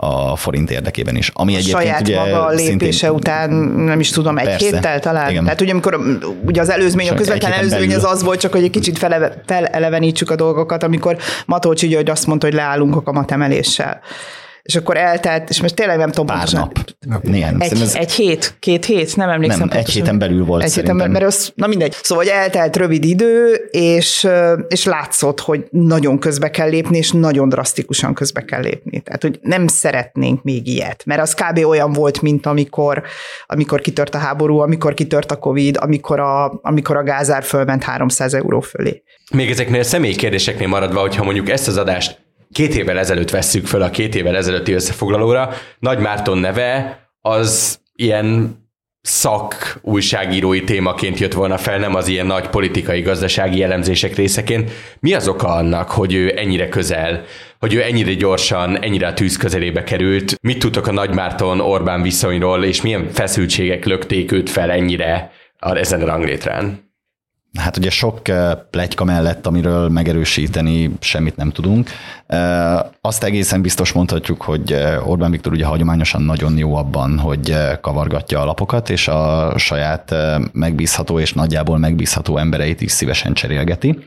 a forint érdekében is. Ami a saját ugye maga lépése szintén, után, nem is tudom, egy persze, héttel talán? Igen. Tehát ugye amikor ugye az előzmény, a közvetlen előzmény az az volt, csak hogy egy kicsit feleve, felelevenítsük a dolgokat, amikor Matolcsi György azt mondta, hogy leállunk a kamatemeléssel és akkor eltelt, és most tényleg nem tudom Pár pontosan. nap. Néhány. Egy, ez... egy hét, két hét, nem emlékszem. Nem, pontosan. egy héten belül volt Egy szerintem. héten, mert az, na mindegy. Szóval hogy eltelt rövid idő, és, és látszott, hogy nagyon közbe kell lépni, és nagyon drasztikusan közbe kell lépni. Tehát, hogy nem szeretnénk még ilyet, mert az kb. olyan volt, mint amikor, amikor kitört a háború, amikor kitört a Covid, amikor a, amikor a gázár fölment 300 euró fölé. Még ezeknél a személyi kérdéseknél maradva, hogyha mondjuk ezt az adást két évvel ezelőtt vesszük föl a két évvel ezelőtti összefoglalóra, Nagy Márton neve az ilyen szak újságírói témaként jött volna fel, nem az ilyen nagy politikai, gazdasági jellemzések részeként. Mi az oka annak, hogy ő ennyire közel, hogy ő ennyire gyorsan, ennyire a tűz közelébe került? Mit tudtok a Nagy Márton Orbán viszonyról, és milyen feszültségek lökték őt fel ennyire ezen a ranglétrán? Hát ugye sok eh, plegyka mellett, amiről megerősíteni semmit nem tudunk. Eh, azt egészen biztos mondhatjuk, hogy eh, Orbán Viktor ugye hagyományosan nagyon jó abban, hogy kavargatja a lapokat, és a saját megbízható és nagyjából megbízható embereit is szívesen cserélgeti.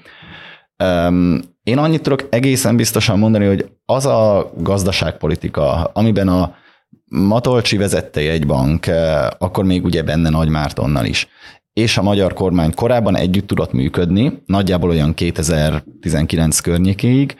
Én annyit tudok egészen biztosan mondani, hogy az a gazdaságpolitika, amiben a Matolcsi vezette egy bank, akkor még ugye benne Nagy Mártonnal is és a magyar kormány korábban együtt tudott működni, nagyjából olyan 2019 környékéig,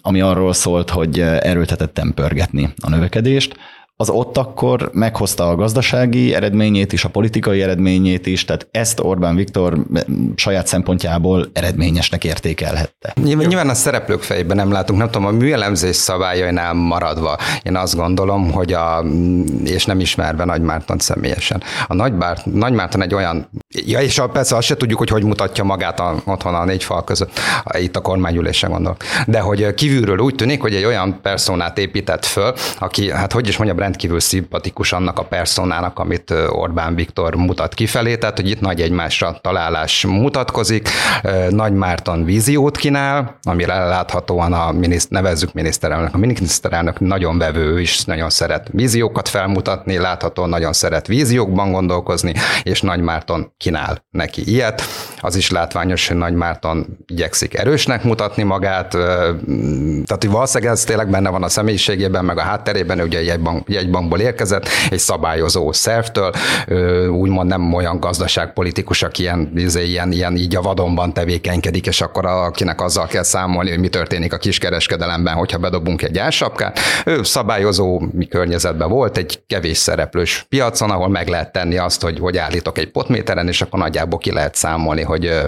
ami arról szólt, hogy erőltetetten pörgetni a növekedést az ott akkor meghozta a gazdasági eredményét is, a politikai eredményét is, tehát ezt Orbán Viktor saját szempontjából eredményesnek értékelhette. Nyilván, nyilván a szereplők fejében nem látunk, nem tudom, a műelemzés szabályainál maradva, én azt gondolom, hogy a, és nem ismerve Nagy Márton személyesen. A Nagy, Bár, Nagy Márton egy olyan, ja és persze azt se tudjuk, hogy hogy mutatja magát a, otthon a négy fal között, itt a kormányülésen gondolok. De hogy kívülről úgy tűnik, hogy egy olyan personát épített föl, aki, hát hogy is mondjam, rendkívül szimpatikus annak a personának, amit Orbán Viktor mutat kifelé, tehát hogy itt nagy egymásra találás mutatkozik. Nagy Márton víziót kínál, amire láthatóan a miniszt, nevezzük miniszterelnök, a miniszterelnök nagyon vevő is nagyon szeret víziókat felmutatni, láthatóan nagyon szeret víziókban gondolkozni, és Nagy Márton kínál neki ilyet. Az is látványos, hogy Nagy Márton igyekszik erősnek mutatni magát, tehát hogy valószínűleg ez tényleg benne van a személyiségében, meg a hátterében, ugye egy egy bankból érkezett, egy szabályozó szervtől, úgymond nem olyan gazdaságpolitikus, aki ilyen, izé, ilyen, ilyen így a vadonban tevékenykedik, és akkor akinek azzal kell számolni, hogy mi történik a kiskereskedelemben, hogyha bedobunk egy ársapkát. Ő szabályozó környezetben volt, egy kevés szereplős piacon, ahol meg lehet tenni azt, hogy, hogy állítok egy potméteren, és akkor nagyjából ki lehet számolni, hogy,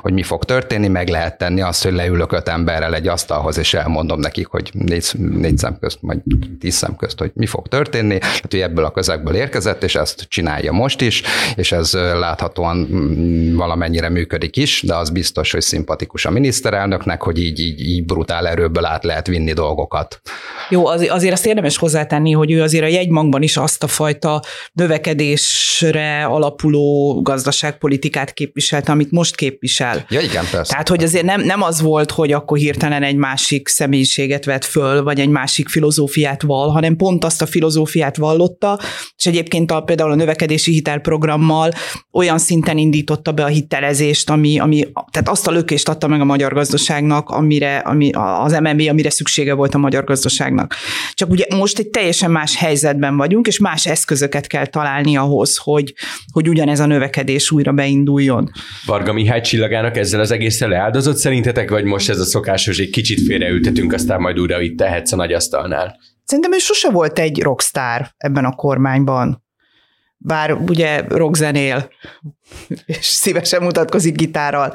hogy mi fog történni, meg lehet tenni azt, hogy leülök öt emberrel egy asztalhoz, és elmondom nekik, hogy négy, négy szem közt, vagy tíz szem közt, hogy mi fog történni, tehát hogy ebből a közegből érkezett, és ezt csinálja most is, és ez láthatóan mm, valamennyire működik is, de az biztos, hogy szimpatikus a miniszterelnöknek, hogy így, így, így brutál erőből át lehet vinni dolgokat. Jó, azért azt érdemes hozzátenni, hogy ő azért a jegybankban is azt a fajta növekedésre alapuló gazdaságpolitikát képviselte, amit most képvisel. Ja, igen, persze. Tehát, hogy azért nem, nem az volt, hogy akkor hirtelen egy másik személyiséget vett föl, vagy egy másik filozófiát val, hanem pont azt a filozófiát vallotta, és egyébként a, például a növekedési hitelprogrammal olyan szinten indította be a hitelezést, ami, ami tehát azt a lökést adta meg a magyar gazdaságnak, amire, ami, az MNB, amire szüksége volt a magyar gazdaságnak. Csak ugye most egy teljesen más helyzetben vagyunk, és más eszközöket kell találni ahhoz, hogy, hogy ugyanez a növekedés újra beinduljon. Varga Mihály csillagának ezzel az egészen leáldozott szerintetek, vagy most ez a szokásos, hogy kicsit félreültetünk, aztán majd újra itt tehetsz a nagy asztalnál? Szerintem ő sose volt egy rockstar ebben a kormányban. Bár ugye rockzenél, és szívesen mutatkozik gitárral.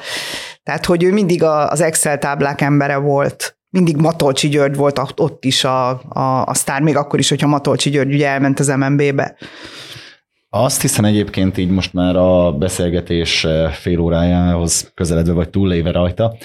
Tehát, hogy ő mindig az Excel táblák embere volt. Mindig Matolcsi György volt ott is a, a, a sztár, még akkor is, hogyha Matolcsi György ugye elment az MNB-be. Azt hiszem egyébként így most már a beszélgetés fél órájához közeledve vagy túlléve rajta.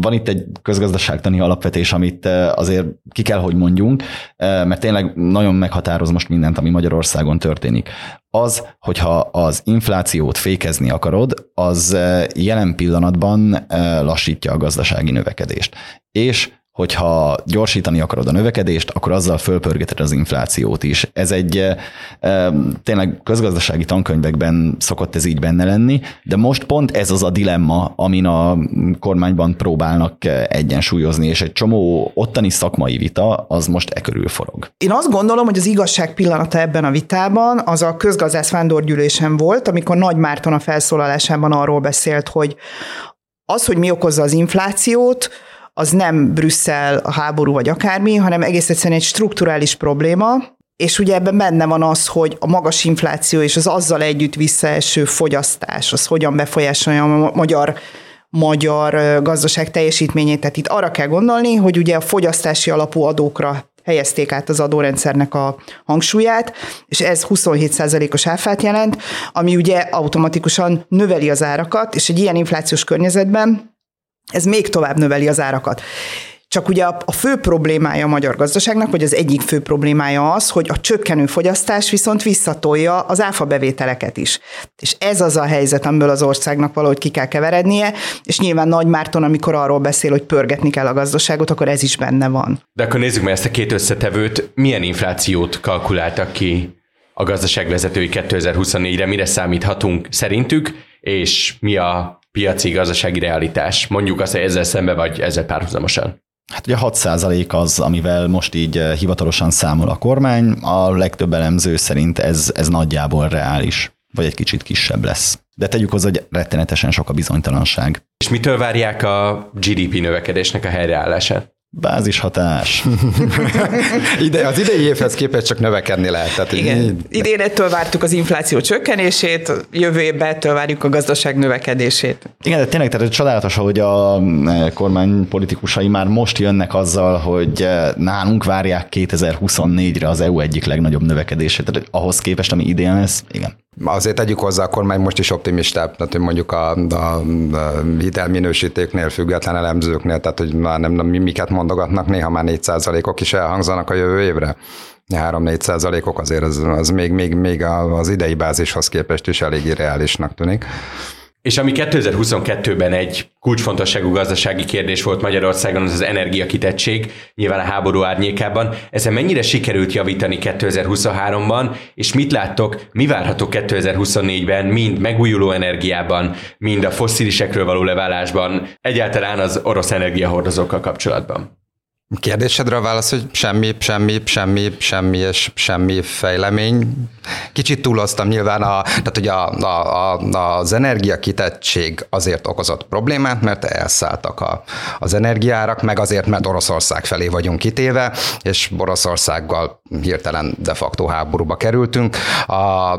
Van itt egy közgazdaságtani alapvetés, amit azért ki kell, hogy mondjunk, mert tényleg nagyon meghatároz most mindent, ami Magyarországon történik. Az, hogyha az inflációt fékezni akarod, az jelen pillanatban lassítja a gazdasági növekedést. És hogyha gyorsítani akarod a növekedést, akkor azzal fölpörgeted az inflációt is. Ez egy e, tényleg közgazdasági tankönyvekben szokott ez így benne lenni, de most pont ez az a dilemma, amin a kormányban próbálnak egyensúlyozni, és egy csomó ottani szakmai vita az most e körül forog. Én azt gondolom, hogy az igazság pillanata ebben a vitában az a közgazdász vándorgyűlésen volt, amikor Nagy Márton a felszólalásában arról beszélt, hogy az, hogy mi okozza az inflációt, az nem Brüsszel, a háború vagy akármi, hanem egész egyszerűen egy strukturális probléma, és ugye ebben benne van az, hogy a magas infláció és az azzal együtt visszaeső fogyasztás, az hogyan befolyásolja a magyar magyar gazdaság teljesítményét. Tehát itt arra kell gondolni, hogy ugye a fogyasztási alapú adókra helyezték át az adórendszernek a hangsúlyát, és ez 27%-os áfát jelent, ami ugye automatikusan növeli az árakat, és egy ilyen inflációs környezetben ez még tovább növeli az árakat. Csak ugye a, fő problémája a magyar gazdaságnak, vagy az egyik fő problémája az, hogy a csökkenő fogyasztás viszont visszatolja az áfa bevételeket is. És ez az a helyzet, amiből az országnak valahogy ki kell keverednie, és nyilván Nagy Márton, amikor arról beszél, hogy pörgetni kell a gazdaságot, akkor ez is benne van. De akkor nézzük meg ezt a két összetevőt. Milyen inflációt kalkuláltak ki a gazdaságvezetői 2024-re, mire számíthatunk szerintük, és mi a piaci gazdasági realitás? Mondjuk azt, hogy ezzel szembe vagy ezzel párhuzamosan. Hát ugye 6 az, amivel most így eh, hivatalosan számol a kormány, a legtöbb elemző szerint ez, ez nagyjából reális, vagy egy kicsit kisebb lesz. De tegyük hozzá, hogy rettenetesen sok a bizonytalanság. És mitől várják a GDP növekedésnek a helyreállását? Bázishatás. <laughs> Ide, az idei évhez képest csak növekedni lehet. Tehát Igen. Idén ettől vártuk az infláció csökkenését, jövő évben ettől várjuk a gazdaság növekedését. Igen, de tényleg tehát csodálatos, hogy a e, kormány politikusai már most jönnek azzal, hogy e, nálunk várják 2024-re az EU egyik legnagyobb növekedését. Tehát ahhoz képest, ami idén lesz, igen. Azért tegyük hozzá, a kormány most is optimistább, tehát mondjuk a, a, a hitelminősítéknél, független elemzőknél, tehát hogy már nem, nem miket mondogatnak, néha már 4%-ok is elhangzanak a jövő évre. 3-4 százalékok azért az, az még, még, még az idei bázishoz képest is elég reálisnak tűnik. És ami 2022-ben egy kulcsfontosságú gazdasági kérdés volt Magyarországon, az az energiakitettség, nyilván a háború árnyékában. Ezen mennyire sikerült javítani 2023-ban, és mit láttok, mi várható 2024-ben, mind megújuló energiában, mind a fosszilisekről való leválásban, egyáltalán az orosz energiahordozókkal kapcsolatban? Kérdésedre a válasz, hogy semmi, semmi, semmi, semmi és semmi fejlemény. Kicsit túloztam nyilván, a, tehát hogy a, a, a, az energiakitettség azért okozott problémát, mert elszálltak a, az energiárak, meg azért, mert Oroszország felé vagyunk kitéve, és Oroszországgal hirtelen de facto háborúba kerültünk. A,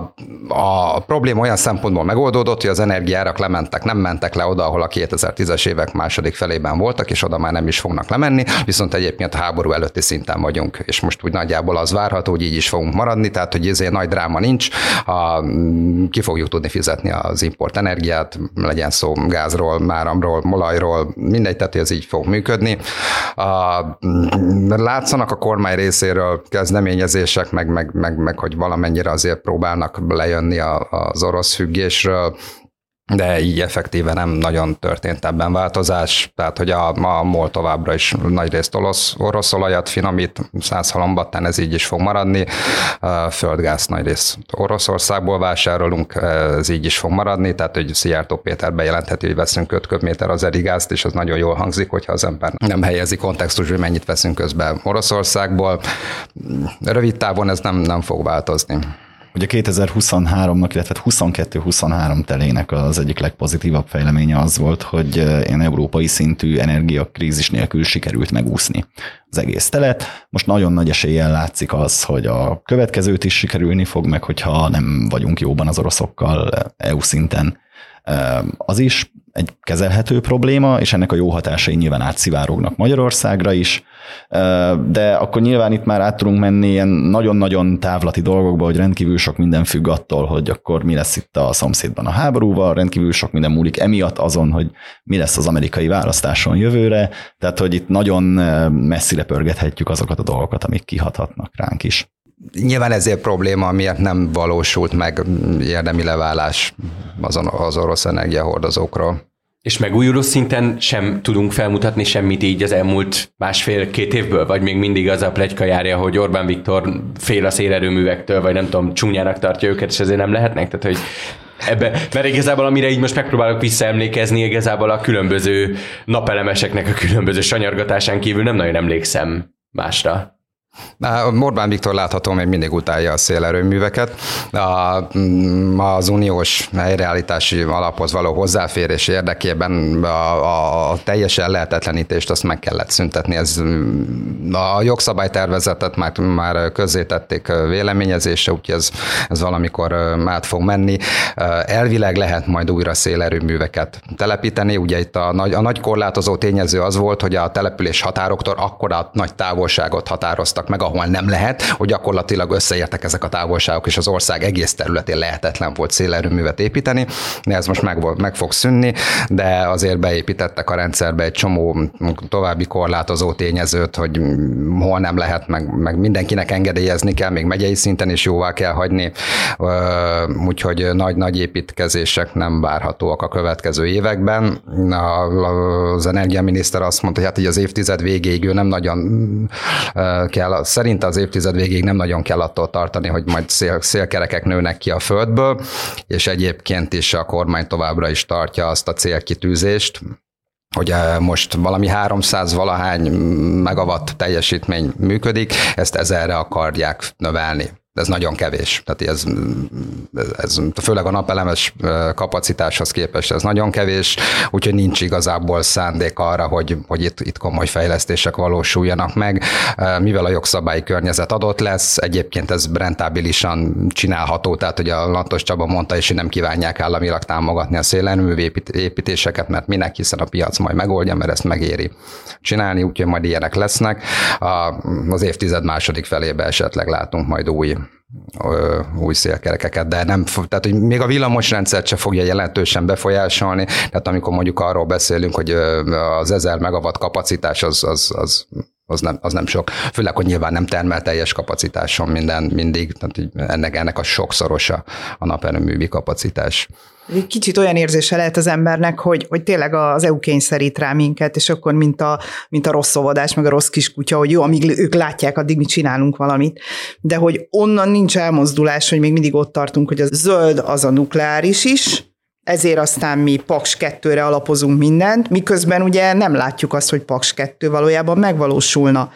a probléma olyan szempontból megoldódott, hogy az energiárak lementek, nem mentek le oda, ahol a 2010-es évek második felében voltak, és oda már nem is fognak lemenni, viszont egyébként a háború előtti szinten vagyunk, és most úgy nagyjából az várható, hogy így is fogunk maradni, tehát hogy ezért nagy dráma nincs, a, ki fogjuk tudni fizetni az import energiát, legyen szó gázról, áramról, olajról, mindegy, tehát ez így fog működni. A, látszanak a kormány részéről kezdeményezések, meg, meg, meg, meg hogy valamennyire azért próbálnak lejönni az orosz függésről, de így effektíve nem nagyon történt ebben változás, tehát hogy a, a MOL továbbra is nagyrészt orosz, orosz olajat finomít, száz halombattán ez így is fog maradni, földgáz nagyrészt Oroszországból vásárolunk, ez így is fog maradni, tehát hogy Szijjártó Péter bejelentheti, hogy veszünk 5 köbméter az erigázt, és az nagyon jól hangzik, hogyha az ember nem helyezi kontextus, hogy mennyit veszünk közben Oroszországból. Rövid távon ez nem, nem fog változni. Ugye 2023-nak, illetve 22-23 telének az egyik legpozitívabb fejleménye az volt, hogy ilyen európai szintű energiakrízis nélkül sikerült megúszni az egész telet. Most nagyon nagy eséllyel látszik az, hogy a következőt is sikerülni fog, meg hogyha nem vagyunk jóban az oroszokkal EU szinten, az is egy kezelhető probléma, és ennek a jó hatásai nyilván átszivárognak Magyarországra is, de akkor nyilván itt már át tudunk menni ilyen nagyon-nagyon távlati dolgokba, hogy rendkívül sok minden függ attól, hogy akkor mi lesz itt a szomszédban a háborúval, rendkívül sok minden múlik emiatt azon, hogy mi lesz az amerikai választáson jövőre, tehát hogy itt nagyon messzire pörgethetjük azokat a dolgokat, amik kihathatnak ránk is. Nyilván ezért probléma, miért nem valósult meg érdemi leválás azon az orosz energiahordozókról. És megújuló szinten sem tudunk felmutatni semmit így az elmúlt másfél-két évből, vagy még mindig az a plegyka járja, hogy Orbán Viktor fél a szélerőművektől, vagy nem tudom, csúnyának tartja őket, és ezért nem lehetnek? Tehát, hogy ebbe, mert igazából amire így most megpróbálok visszaemlékezni, igazából a különböző napelemeseknek a különböző sanyargatásán kívül nem nagyon emlékszem másra. Orbán Viktor látható még mindig utálja a szélerőműveket. Mm, az uniós helyreállítási alaphoz való hozzáférés érdekében a, a, a teljes ellehetetlenítést azt meg kellett szüntetni. Ez, mm, a jogszabálytervezetet már, már közzétették véleményezésre, úgyhogy ez, ez valamikor át fog menni. Elvileg lehet majd újra szélerőműveket telepíteni. Ugye itt a nagy, a nagy korlátozó tényező az volt, hogy a település határoktól akkora nagy távolságot határoztak határoztak meg, ahol nem lehet, hogy gyakorlatilag összeértek ezek a távolságok, és az ország egész területén lehetetlen volt szélerőművet építeni. Ez most meg, meg fog szűnni, de azért beépítettek a rendszerbe egy csomó további korlátozó tényezőt, hogy hol nem lehet, meg, meg mindenkinek engedélyezni kell, még megyei szinten is jóvá kell hagyni, úgyhogy nagy-nagy építkezések nem várhatóak a következő években. Az energiaminiszter azt mondta, hogy hát így az évtized végéig ő nem nagyon kell kell, szerint az évtized végéig nem nagyon kell attól tartani, hogy majd szél, szélkerekek nőnek ki a földből, és egyébként is a kormány továbbra is tartja azt a célkitűzést, hogy eh, most valami 300 valahány megawatt teljesítmény működik, ezt ezerre akarják növelni de ez nagyon kevés. Tehát ez, ez főleg a napelemes kapacitáshoz képest ez nagyon kevés, úgyhogy nincs igazából szándék arra, hogy, hogy itt, itt komoly fejlesztések valósuljanak meg. Mivel a jogszabályi környezet adott lesz, egyébként ez rentábilisan csinálható, tehát hogy a Lantos Csaba mondta, és nem kívánják államilag támogatni a szélerőmű építéseket, mert minek, hiszen a piac majd megoldja, mert ezt megéri csinálni, úgyhogy majd ilyenek lesznek. Az évtized második felébe esetleg látunk majd új új szélkerekeket, de nem, tehát hogy még a villamosrendszert se fogja jelentősen befolyásolni, tehát amikor mondjuk arról beszélünk, hogy az 1000 megawatt kapacitás az, az, az az nem, az nem sok. Főleg, hogy nyilván nem termel teljes kapacitáson minden, mindig, tehát ennek, ennek a sokszorosa a naperőművi kapacitás. Kicsit olyan érzése lehet az embernek, hogy, hogy tényleg az EU kényszerít rá minket, és akkor mint a, mint a rossz óvodás, meg a rossz kiskutya, hogy jó, amíg ők látják, addig mi csinálunk valamit. De hogy onnan nincs elmozdulás, hogy még mindig ott tartunk, hogy a zöld az a nukleáris is, ezért aztán mi Paks 2-re alapozunk mindent, miközben ugye nem látjuk azt, hogy Paks 2 valójában megvalósulna.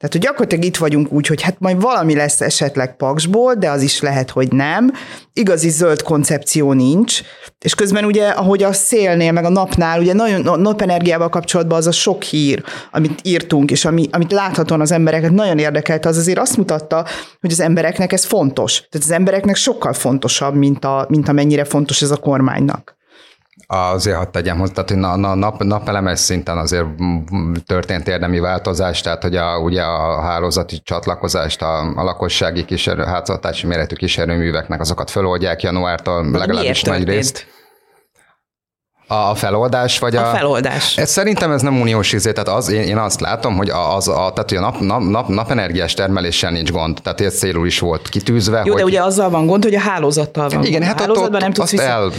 Tehát, hogy gyakorlatilag itt vagyunk úgy, hogy hát majd valami lesz esetleg paksból, de az is lehet, hogy nem. Igazi zöld koncepció nincs, és közben ugye, ahogy a szélnél, meg a napnál, ugye nagyon napenergiával kapcsolatban az a sok hír, amit írtunk, és ami, amit láthatóan az embereket nagyon érdekelte, az azért azt mutatta, hogy az embereknek ez fontos. Tehát az embereknek sokkal fontosabb, mint, a, mint amennyire fontos ez a kormánynak azért hadd tegyem hozzá, tehát hogy na, na, nap, napelemes szinten azért történt érdemi változás, tehát hogy a, ugye a hálózati csatlakozást a, a lakossági kísérő, háztartási méretű kísérőműveknek azokat föloldják januártól, legalábbis nagy részt. A feloldás, vagy a... A feloldás. Ez, szerintem ez nem uniós izé, tehát az, én, én azt látom, hogy az, a, tehát, hogy a nap, nap, nap, napenergiás termeléssel nincs gond, tehát ez célul is volt kitűzve. Jó, hogy... de ugye azzal van gond, hogy a hálózattal van. Igen, hát a hálózatban ott, nem tudsz vissza... el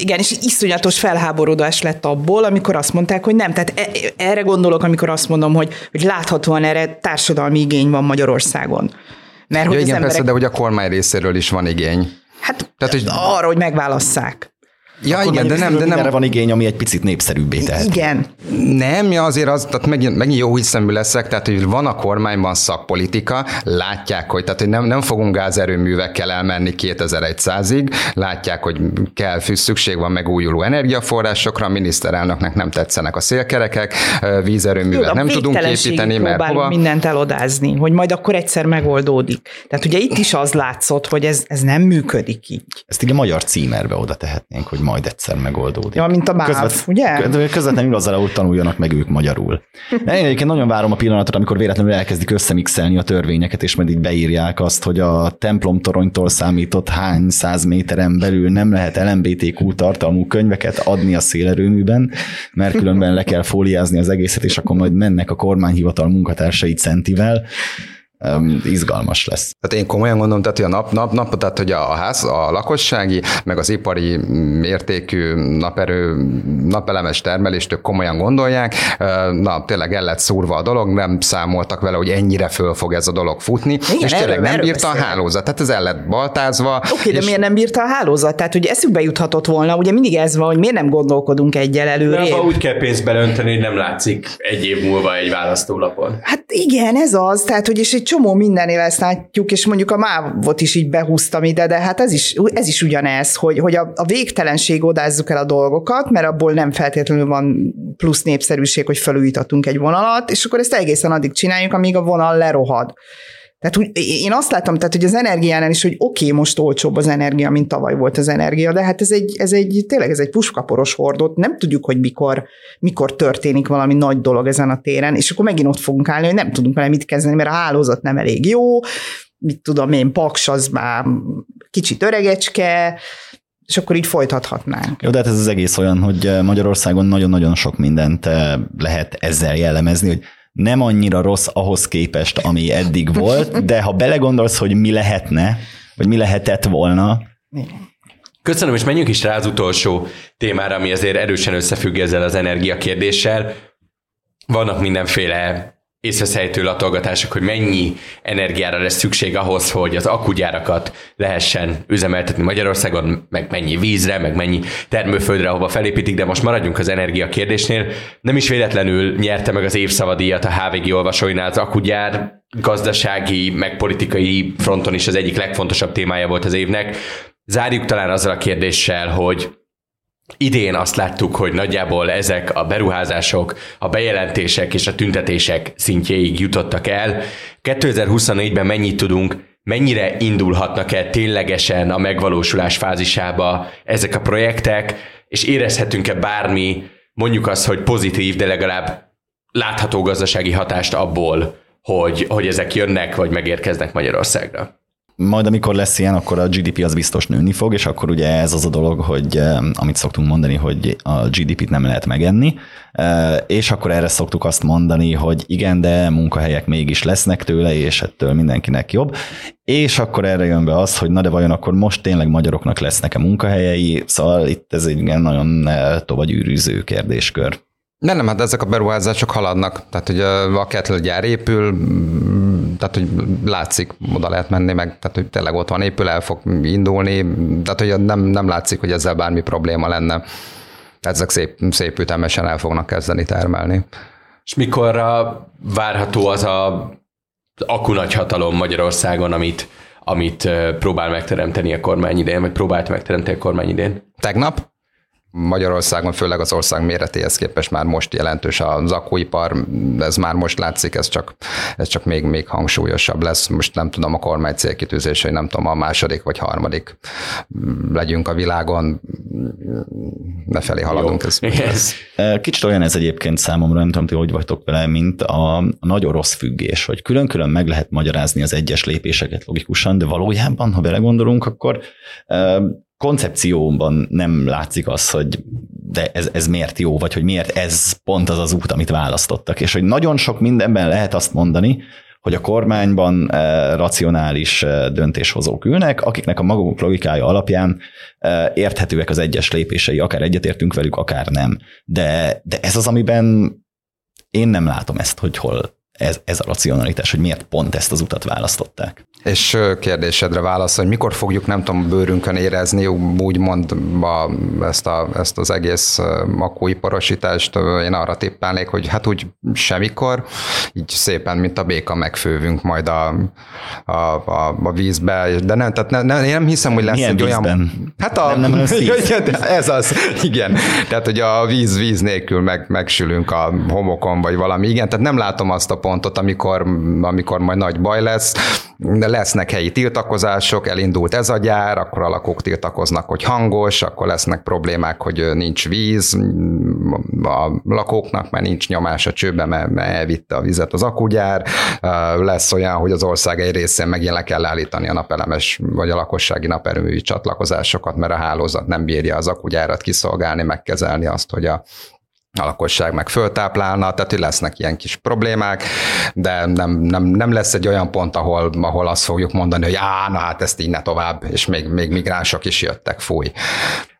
igen, és iszonyatos felháborodás lett abból, amikor azt mondták, hogy nem. Tehát e, erre gondolok, amikor azt mondom, hogy, hogy láthatóan erre társadalmi igény van Magyarországon. Mert ja, hogy igen, emberek... persze, de hogy a kormány részéről is van igény. Hát Tehát, hogy... arra, hogy megválasszák. Ja, Akkor igen, de nem, de nem. Van igény, ami egy picit népszerűbbé tehet. Igen. Nem, ja, azért az, tehát megint, megint jó hiszemű leszek, tehát hogy van a kormányban szakpolitika, látják, hogy, tehát, hogy nem, nem fogunk gázerőművekkel elmenni 2100-ig, látják, hogy kell, szükség van megújuló energiaforrásokra, a miniszterelnöknek nem tetszenek a szélkerekek, vízerőművet jó, nem tudunk építeni, mert hova. mindent elodázni, hogy majd akkor egyszer megoldódik. Tehát ugye itt is az látszott, hogy ez, ez nem működik így. Ezt igen magyar címerbe oda tehetnénk, hogy majd egyszer megoldódik. Ja, mint a MÁV, Közvet, ugye? Közvetlenül <laughs> azzal, hogy tanuljanak meg ők magyarul. Én egyébként nagyon várom a pillanatot, amikor véletlenül elkezdik összemixelni a törvényeket, és majd így beírják azt, hogy a templom toronytól számított hány száz méteren belül nem lehet LMBTQ tartalmú könyveket adni a szélerőműben, mert különben le kell fóliázni az egészet, és akkor majd mennek a kormányhivatal munkatársai centivel um, izgalmas lesz. Tehát én komolyan gondolom, tehát, hogy a nap, nap, nap tehát, hogy a ház, a lakossági, meg az ipari mértékű naperő, napelemes termelést tök komolyan gondolják. Na, tényleg el lett szúrva a dolog, nem számoltak vele, hogy ennyire föl fog ez a dolog futni, Igen, és tényleg erről, nem erről bírta beszél. a hálózat. Tehát ez el lett baltázva. Oké, okay, de miért nem bírta a hálózat? Tehát, hogy eszükbe juthatott volna, ugye mindig ez van, hogy miért nem gondolkodunk egyel előre. De úgy kell pénzt beleönteni, hogy nem látszik egy év múlva egy választólapon. Hát igen, ez az. Tehát, hogy és egy csomó mindenével ezt látjuk, és mondjuk a mávot is így behúztam ide, de hát ez is, ez is ugyanez, hogy, hogy a, a végtelenség odázzuk el a dolgokat, mert abból nem feltétlenül van plusz népszerűség, hogy felújítatunk egy vonalat, és akkor ezt egészen addig csináljuk, amíg a vonal lerohad. Tehát úgy, én azt látom, tehát, hogy az energiánál is, hogy oké, okay, most olcsóbb az energia, mint tavaly volt az energia, de hát ez egy, ez egy tényleg ez egy puskaporos hordót, nem tudjuk, hogy mikor, mikor történik valami nagy dolog ezen a téren, és akkor megint ott fogunk állni, hogy nem tudunk vele mit kezdeni, mert a hálózat nem elég jó, mit tudom én, Paks az már kicsit öregecske, és akkor így folytathatnánk. Jó, de hát ez az egész olyan, hogy Magyarországon nagyon-nagyon sok mindent eh, lehet ezzel jellemezni, hogy nem annyira rossz ahhoz képest, ami eddig volt, de ha belegondolsz, hogy mi lehetne, vagy mi lehetett volna. Köszönöm, és menjünk is rá az utolsó témára, ami azért erősen összefügg ezzel az energiakérdéssel. Vannak mindenféle észveszejtő latolgatások, hogy mennyi energiára lesz szükség ahhoz, hogy az akugyárakat lehessen üzemeltetni Magyarországon, meg mennyi vízre, meg mennyi termőföldre, ahova felépítik, de most maradjunk az energia kérdésnél. Nem is véletlenül nyerte meg az évszavadíjat a HVG olvasóinál az akugyár, gazdasági, meg politikai fronton is az egyik legfontosabb témája volt az évnek. Zárjuk talán azzal a kérdéssel, hogy Idén azt láttuk, hogy nagyjából ezek a beruházások, a bejelentések és a tüntetések szintjéig jutottak el. 2024-ben mennyit tudunk, mennyire indulhatnak el ténylegesen a megvalósulás fázisába ezek a projektek, és érezhetünk-e bármi, mondjuk azt, hogy pozitív, de legalább látható gazdasági hatást abból, hogy, hogy ezek jönnek, vagy megérkeznek Magyarországra? Majd amikor lesz ilyen, akkor a GDP az biztos nőni fog, és akkor ugye ez az a dolog, hogy eh, amit szoktunk mondani, hogy a GDP-t nem lehet megenni, eh, és akkor erre szoktuk azt mondani, hogy igen, de munkahelyek mégis lesznek tőle, és ettől mindenkinek jobb, és akkor erre jön be az, hogy na de vajon akkor most tényleg magyaroknak lesznek-e munkahelyei, szóval itt ez egy igen nagyon eh, tovagyűrűző kérdéskör. De nem, hát ezek a beruházások haladnak. Tehát, hogy a Kettle gyár épül, tehát, hogy látszik, oda lehet menni, meg tehát, hogy tényleg ott van, épül, el fog indulni, tehát, hogy nem, nem látszik, hogy ezzel bármi probléma lenne. Ezek szép, szép ütemesen el fognak kezdeni termelni. És mikorra várható az a akku nagy hatalom Magyarországon, amit, amit próbál megteremteni a kormány idén, vagy próbált megteremteni a kormány idén? Tegnap? Magyarországon, főleg az ország méretéhez képest már most jelentős az akkuipar, ez már most látszik, ez csak, ez csak még, még hangsúlyosabb lesz. Most nem tudom a kormány célkitűzése, hogy nem tudom, a második vagy harmadik legyünk a világon, befelé haladunk. Ez, ez. Kicsit olyan ez egyébként számomra, nem tudom, hogy hogy vagytok vele, mint a, a nagy orosz függés, hogy külön-külön meg lehet magyarázni az egyes lépéseket logikusan, de valójában, ha belegondolunk, akkor koncepcióban nem látszik az, hogy de ez, ez miért jó, vagy hogy miért ez pont az az út, amit választottak. És hogy nagyon sok mindenben lehet azt mondani, hogy a kormányban e, racionális e, döntéshozók ülnek, akiknek a maguk logikája alapján e, érthetőek az egyes lépései, akár egyetértünk velük, akár nem. De, de ez az, amiben én nem látom ezt, hogy hol ez, ez a racionalitás, hogy miért pont ezt az utat választották. És kérdésedre válasz, hogy mikor fogjuk, nem tudom, bőrünkön érezni, úgymond a, ezt, a, ezt az egész makóiparosítást, én arra tippelnék, hogy hát úgy semmikor, így szépen, mint a béka megfővünk majd a, a, a, a vízbe, de nem, tehát ne, ne, én nem hiszem, hogy lesz Milyen egy vízben? olyan... Hát a, nem, nem <laughs> ez az, igen. Tehát, hogy a víz, víz nélkül meg, megsülünk a homokon, vagy valami, igen, tehát nem látom azt a pontot, amikor, amikor majd nagy baj lesz, lesznek helyi tiltakozások, elindult ez a gyár, akkor a lakók tiltakoznak, hogy hangos, akkor lesznek problémák, hogy nincs víz a lakóknak, mert nincs nyomás a csőbe, mert, elvitte a vizet az akugyár, lesz olyan, hogy az ország egy részén megint le kell állítani a napelemes vagy a lakossági naperőművi csatlakozásokat, mert a hálózat nem bírja az akugyárat kiszolgálni, megkezelni azt, hogy a a lakosság meg föltáplálna, tehát hogy lesznek ilyen kis problémák, de nem, nem, nem lesz egy olyan pont, ahol, ahol azt fogjuk mondani, hogy á, na hát ezt így ne tovább, és még, még migránsok is jöttek, fúj.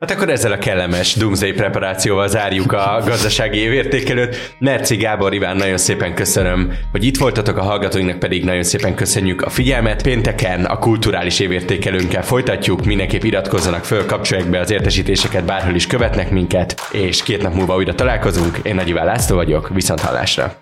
Hát akkor ezzel a kellemes Doomsday preparációval zárjuk a gazdasági évértékelőt. Merci Gábor Iván, nagyon szépen köszönöm, hogy itt voltatok, a hallgatóinknak pedig nagyon szépen köszönjük a figyelmet. Pénteken a kulturális évértékelőnkkel folytatjuk, mindenképp iratkozzanak föl, kapcsolják be az értesítéseket, bárhol is követnek minket, és két nap múlva újra találkozunk. Én Nagy Iván László vagyok, viszont hallásra!